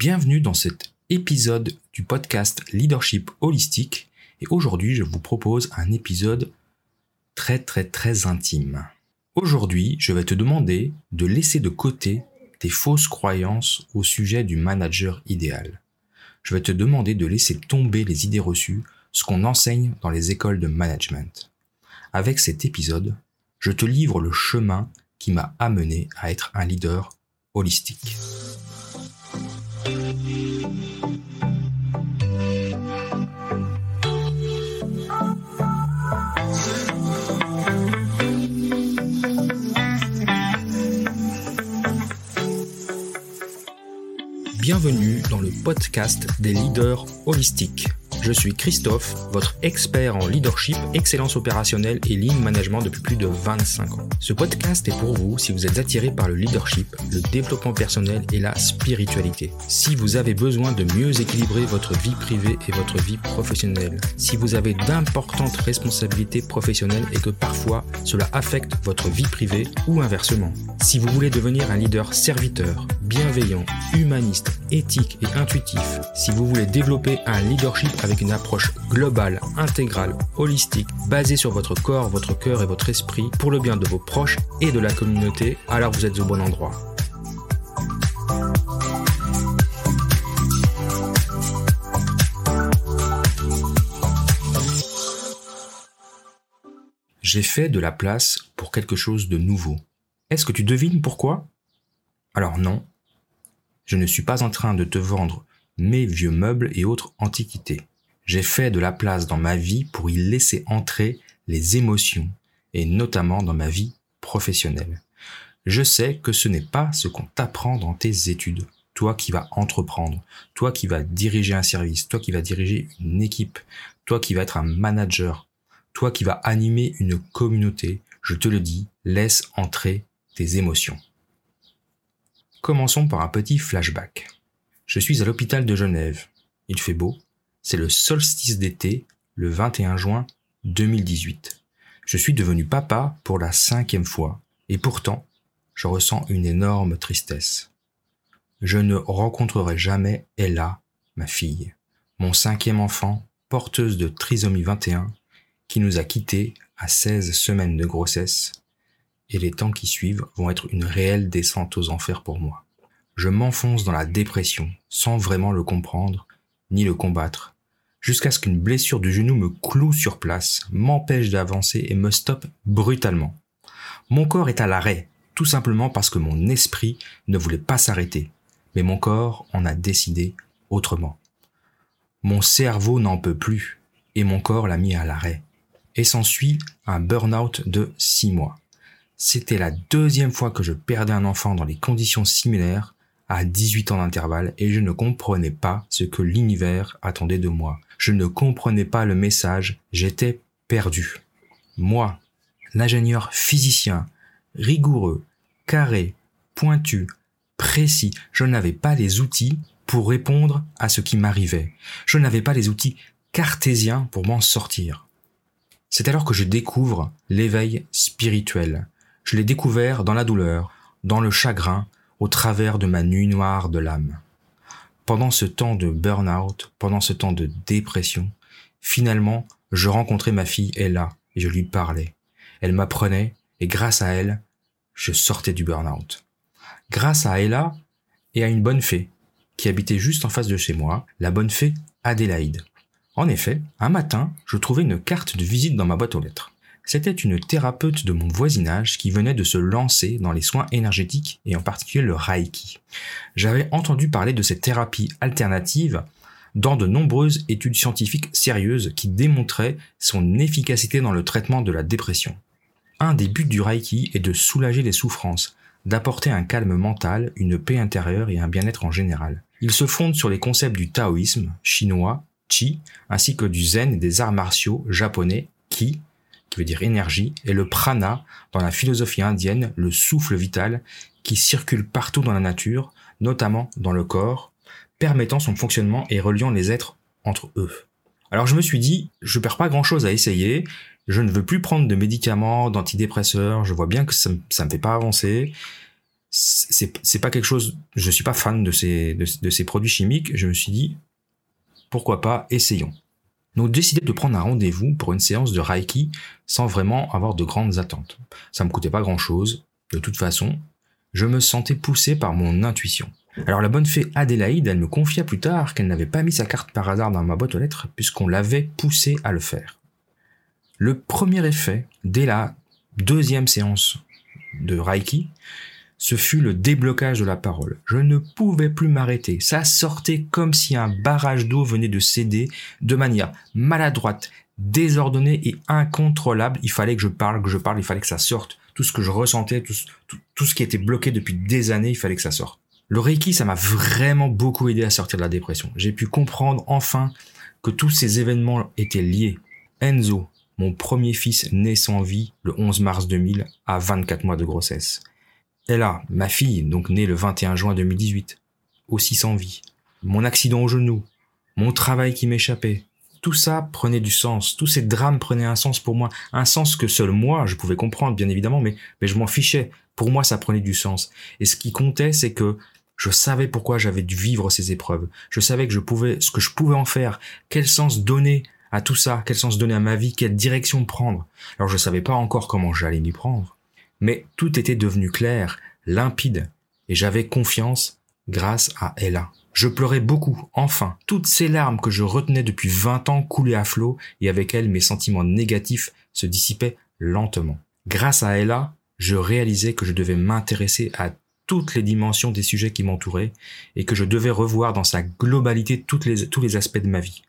Bienvenue dans cet épisode du podcast Leadership Holistique et aujourd'hui je vous propose un épisode très très très intime. Aujourd'hui je vais te demander de laisser de côté tes fausses croyances au sujet du manager idéal. Je vais te demander de laisser tomber les idées reçues, ce qu'on enseigne dans les écoles de management. Avec cet épisode, je te livre le chemin qui m'a amené à être un leader holistique. Bienvenue dans le podcast des leaders holistiques. Je suis Christophe, votre expert en leadership, excellence opérationnelle et lean management depuis plus de 25 ans. Ce podcast est pour vous si vous êtes attiré par le leadership, le développement personnel et la spiritualité. Si vous avez besoin de mieux équilibrer votre vie privée et votre vie professionnelle. Si vous avez d'importantes responsabilités professionnelles et que parfois cela affecte votre vie privée ou inversement. Si vous voulez devenir un leader serviteur, bienveillant, humaniste, éthique et intuitif. Si vous voulez développer un leadership avec avec une approche globale, intégrale, holistique, basée sur votre corps, votre cœur et votre esprit pour le bien de vos proches et de la communauté, alors vous êtes au bon endroit. J'ai fait de la place pour quelque chose de nouveau. Est-ce que tu devines pourquoi? Alors non, je ne suis pas en train de te vendre mes vieux meubles et autres antiquités. J'ai fait de la place dans ma vie pour y laisser entrer les émotions, et notamment dans ma vie professionnelle. Je sais que ce n'est pas ce qu'on t'apprend dans tes études. Toi qui vas entreprendre, toi qui vas diriger un service, toi qui vas diriger une équipe, toi qui vas être un manager, toi qui vas animer une communauté, je te le dis, laisse entrer tes émotions. Commençons par un petit flashback. Je suis à l'hôpital de Genève. Il fait beau, c'est le solstice d'été, le 21 juin 2018. Je suis devenu papa pour la cinquième fois, et pourtant, je ressens une énorme tristesse. Je ne rencontrerai jamais Ella, ma fille, mon cinquième enfant, porteuse de trisomie 21, qui nous a quittés à 16 semaines de grossesse, et les temps qui suivent vont être une réelle descente aux enfers pour moi. Je m'enfonce dans la dépression, sans vraiment le comprendre, ni le combattre, jusqu'à ce qu'une blessure du genou me cloue sur place, m'empêche d'avancer et me stoppe brutalement. Mon corps est à l'arrêt, tout simplement parce que mon esprit ne voulait pas s'arrêter, mais mon corps en a décidé autrement. Mon cerveau n'en peut plus, et mon corps l'a mis à l'arrêt. Et s'ensuit un burn-out de six mois. C'était la deuxième fois que je perdais un enfant dans les conditions similaires, à 18 ans d'intervalle et je ne comprenais pas ce que l'univers attendait de moi. Je ne comprenais pas le message, j'étais perdu. Moi, l'ingénieur physicien, rigoureux, carré, pointu, précis, je n'avais pas les outils pour répondre à ce qui m'arrivait. Je n'avais pas les outils cartésiens pour m'en sortir. C'est alors que je découvre l'éveil spirituel. Je l'ai découvert dans la douleur, dans le chagrin, au travers de ma nuit noire de l'âme. Pendant ce temps de burn-out, pendant ce temps de dépression, finalement, je rencontrais ma fille Ella et je lui parlais. Elle m'apprenait et grâce à elle, je sortais du burn-out. Grâce à Ella et à une bonne fée qui habitait juste en face de chez moi, la bonne fée Adélaïde. En effet, un matin, je trouvais une carte de visite dans ma boîte aux lettres. C'était une thérapeute de mon voisinage qui venait de se lancer dans les soins énergétiques et en particulier le Reiki. J'avais entendu parler de cette thérapie alternative dans de nombreuses études scientifiques sérieuses qui démontraient son efficacité dans le traitement de la dépression. Un des buts du Reiki est de soulager les souffrances, d'apporter un calme mental, une paix intérieure et un bien-être en général. Il se fonde sur les concepts du taoïsme chinois, Qi, ainsi que du zen et des arts martiaux japonais, Ki, qui veut dire énergie, et le prana, dans la philosophie indienne, le souffle vital, qui circule partout dans la nature, notamment dans le corps, permettant son fonctionnement et reliant les êtres entre eux. Alors je me suis dit, je perds pas grand chose à essayer, je ne veux plus prendre de médicaments, d'antidépresseurs, je vois bien que ça, ça me fait pas avancer. c'est pas quelque chose. Je suis pas fan de ces de, ces produits chimiques. Je me suis dit pourquoi pas, essayons. Donc décidé de prendre un rendez-vous pour une séance de Reiki sans vraiment avoir de grandes attentes. Ça me coûtait pas grand chose. De toute façon, je me sentais poussé par mon intuition. Alors la bonne fée Adélaïde, elle me confia plus tard qu'elle n'avait pas mis sa carte par hasard dans ma boîte aux lettres puisqu'on l'avait poussée à le faire. Le premier effet, dès la deuxième séance de Reiki, ce fut le déblocage de la parole. Je ne pouvais plus m'arrêter. Ça sortait comme si un barrage d'eau venait de céder de manière maladroite, désordonnée et incontrôlable. Il fallait que je parle, que je parle, il fallait que ça sorte. Tout ce que je ressentais, tout, ce qui était bloqué depuis des années, il fallait que ça sorte. Le Reiki, ça m'a vraiment beaucoup aidé à sortir de la dépression. J'ai pu comprendre enfin que tous ces événements étaient liés. Enzo, mon premier fils né sans vie le 11 mars 2000 à 24 mois de grossesse. Ella, ma fille, donc née le 21 juin 2018, aussi sans vie. Mon accident au genou, mon travail qui m'échappait. Tout ça prenait du sens, tous ces drames prenaient un sens pour moi, un sens que seul moi je pouvais comprendre bien évidemment, mais, mais je m'en fichais. Pour moi ça prenait du sens. Et ce qui comptait c'est que je savais pourquoi j'avais dû vivre ces épreuves. Je savais que je pouvais, ce que je pouvais en faire, quel sens donner à tout ça, quel sens donner à ma vie, quelle direction prendre? Alors je savais pas encore comment j'allais m'y prendre mais tout était devenu clair, limpide, et j'avais confiance grâce à Ella. Je pleurais beaucoup, enfin, toutes ces larmes que je retenais depuis vingt ans coulaient à flot, et avec elles mes sentiments négatifs se dissipaient lentement. Grâce à Ella, je réalisais que je devais m'intéresser à toutes les dimensions des sujets qui m'entouraient, et que je devais revoir dans sa globalité tous les aspects de ma vie.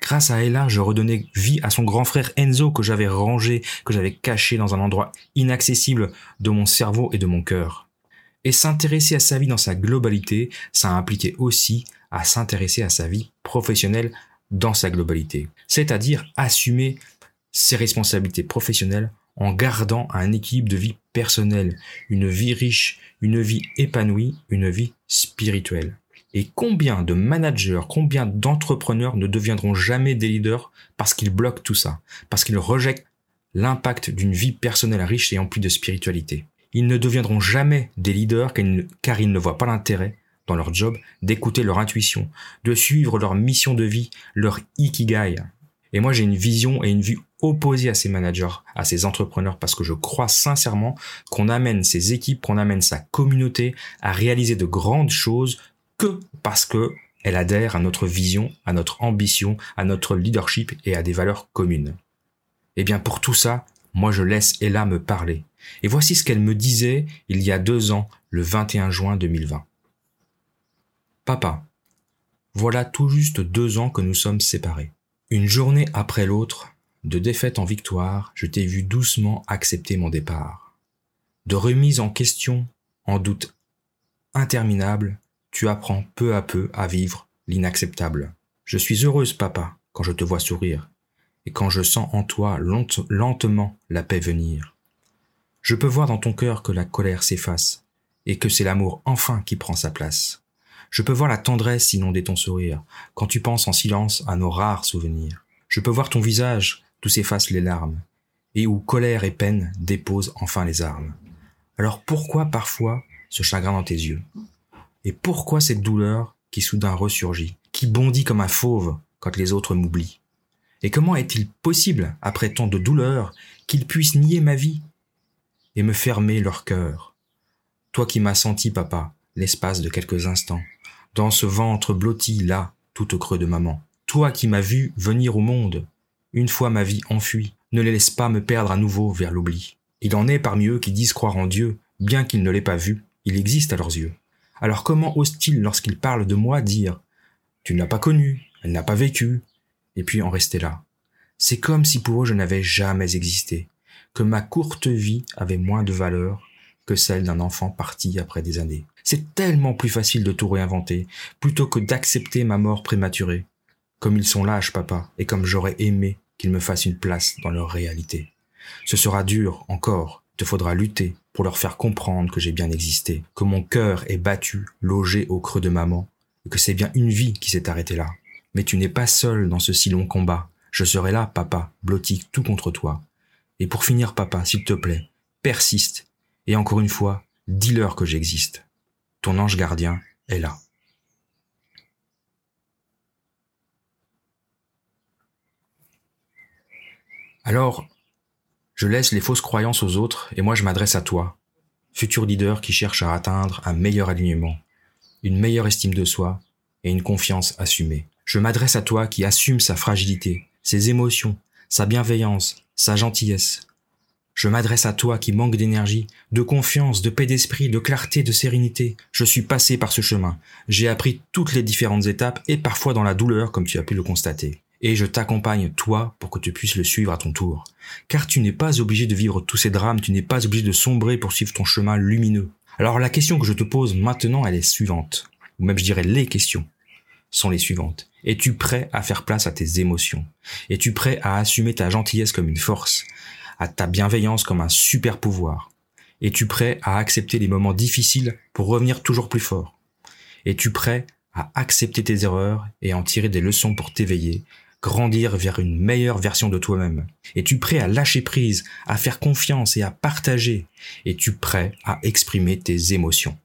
Grâce à Ella, je redonnais vie à son grand frère Enzo que j'avais rangé, que j'avais caché dans un endroit inaccessible de mon cerveau et de mon cœur. Et s'intéresser à sa vie dans sa globalité, ça impliquait aussi à s'intéresser à sa vie professionnelle dans sa globalité. C'est-à-dire assumer ses responsabilités professionnelles en gardant un équilibre de vie personnelle, une vie riche, une vie épanouie, une vie spirituelle. Et combien de managers, combien d'entrepreneurs ne deviendront jamais des leaders parce qu'ils bloquent tout ça, parce qu'ils rejettent l'impact d'une vie personnelle riche et emplie de spiritualité. Ils ne deviendront jamais des leaders car ils ne voient pas l'intérêt dans leur job d'écouter leur intuition, de suivre leur mission de vie, leur ikigai. Et moi j'ai une vision et une vue opposée à ces managers, à ces entrepreneurs, parce que je crois sincèrement qu'on amène ces équipes, qu'on amène sa communauté à réaliser de grandes choses que parce que elle adhère à notre vision, à notre ambition, à notre leadership et à des valeurs communes. Eh bien, pour tout ça, moi je laisse Ella me parler. Et voici ce qu'elle me disait il y a deux ans, le 21 juin 2020. Papa, voilà tout juste deux ans que nous sommes séparés. Une journée après l'autre, de défaite en victoire, je t'ai vu doucement accepter mon départ. De remise en question, en doute interminable, tu apprends peu à peu à vivre l'inacceptable. Je suis heureuse, papa, quand je te vois sourire, et quand je sens en toi lentement la paix venir. Je peux voir dans ton cœur que la colère s'efface, et que c'est l'amour enfin qui prend sa place. Je peux voir la tendresse inonder ton sourire, quand tu penses en silence à nos rares souvenirs. Je peux voir ton visage d'où s'effacent les larmes, et où colère et peine déposent enfin les armes. Alors pourquoi parfois ce chagrin dans tes yeux? Et pourquoi cette douleur qui soudain ressurgit, qui bondit comme un fauve quand les autres m'oublient? Et comment est-il possible, après tant de douleur, qu'ils puissent nier ma vie et me fermer leur cœur? Toi qui m'as senti, papa, l'espace de quelques instants, dans ce ventre blotti là, tout au creux de maman. Toi qui m'as vu venir au monde, une fois ma vie enfuie, ne les laisse pas me perdre à nouveau vers l'oubli. Il en est parmi eux qui disent croire en Dieu, bien qu'ils ne l'aient pas vu, il existe à leurs yeux. Alors comment ose-t-il, lorsqu'il parle de moi, dire Tu ne l'as pas connu, elle n'a pas vécu, et puis en rester là C'est comme si pour eux je n'avais jamais existé, que ma courte vie avait moins de valeur que celle d'un enfant parti après des années. C'est tellement plus facile de tout réinventer, plutôt que d'accepter ma mort prématurée. Comme ils sont lâches, papa, et comme j'aurais aimé qu'ils me fassent une place dans leur réalité. Ce sera dur, encore, te faudra lutter pour leur faire comprendre que j'ai bien existé, que mon cœur est battu, logé au creux de maman, et que c'est bien une vie qui s'est arrêtée là. Mais tu n'es pas seul dans ce si long combat. Je serai là, papa, blotti tout contre toi. Et pour finir, papa, s'il te plaît, persiste. Et encore une fois, dis-leur que j'existe. Ton ange gardien est là. Alors, je laisse les fausses croyances aux autres et moi je m'adresse à toi, futur leader qui cherche à atteindre un meilleur alignement, une meilleure estime de soi et une confiance assumée. Je m'adresse à toi qui assume sa fragilité, ses émotions, sa bienveillance, sa gentillesse. Je m'adresse à toi qui manque d'énergie, de confiance, de paix d'esprit, de clarté, de sérénité. Je suis passé par ce chemin. J'ai appris toutes les différentes étapes et parfois dans la douleur comme tu as pu le constater et je t'accompagne, toi, pour que tu puisses le suivre à ton tour. Car tu n'es pas obligé de vivre tous ces drames, tu n'es pas obligé de sombrer pour suivre ton chemin lumineux. Alors la question que je te pose maintenant, elle est suivante. Ou même je dirais les questions sont les suivantes. Es-tu prêt à faire place à tes émotions? Es-tu prêt à assumer ta gentillesse comme une force, à ta bienveillance comme un super pouvoir? Es-tu prêt à accepter les moments difficiles pour revenir toujours plus fort? Es-tu prêt à accepter tes erreurs et en tirer des leçons pour t'éveiller, grandir vers une meilleure version de toi-même Es-tu prêt à lâcher prise, à faire confiance et à partager Es-tu prêt à exprimer tes émotions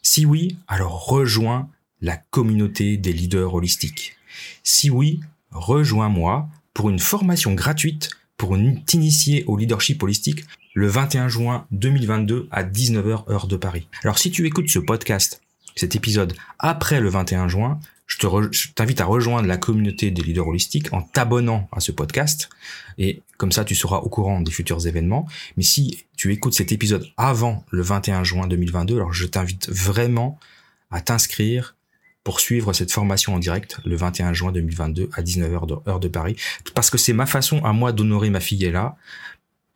Si oui, alors rejoins la communauté des leaders holistiques. Si oui, rejoins-moi pour une formation gratuite pour t'initier au leadership holistique le 21 juin 2022 à 19h heure de Paris. Alors si tu écoutes ce podcast, cet épisode après le 21 juin, je t'invite à rejoindre la communauté des leaders holistiques en t'abonnant à ce podcast. Et comme ça, tu seras au courant des futurs événements. Mais si tu écoutes cet épisode avant le 21 juin 2022, alors je t'invite vraiment à t'inscrire pour suivre cette formation en direct le 21 juin 2022 à 19h de, heure de Paris. Parce que c'est ma façon à moi d'honorer ma fille là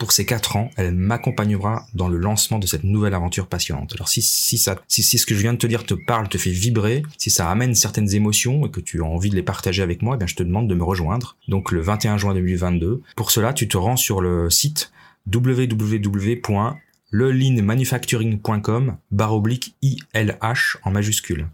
pour ces quatre ans, elle m'accompagnera dans le lancement de cette nouvelle aventure passionnante. Alors si, si ça, si, si ce que je viens de te dire te parle, te fait vibrer, si ça amène certaines émotions et que tu as envie de les partager avec moi, eh bien je te demande de me rejoindre. Donc le 21 juin 2022. Pour cela, tu te rends sur le site www.lelinmanufacturing.com barre oblique ILH en majuscule.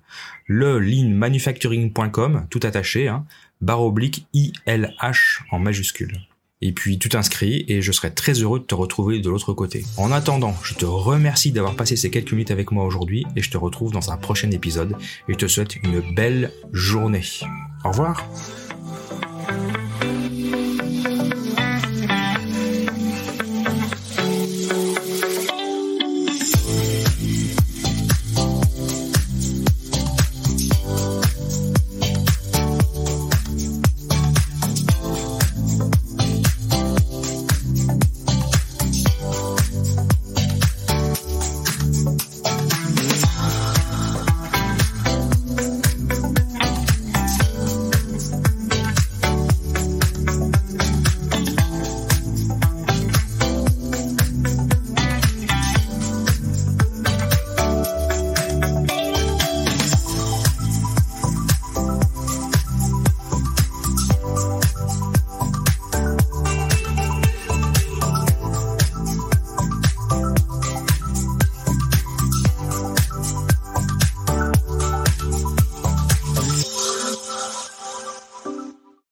Lelinmanufacturing.com, tout attaché, hein, barre oblique ILH en majuscule et puis tu t'inscris et je serai très heureux de te retrouver de l'autre côté. En attendant, je te remercie d'avoir passé ces quelques minutes avec moi aujourd'hui et je te retrouve dans un prochain épisode et je te souhaite une belle journée. Au revoir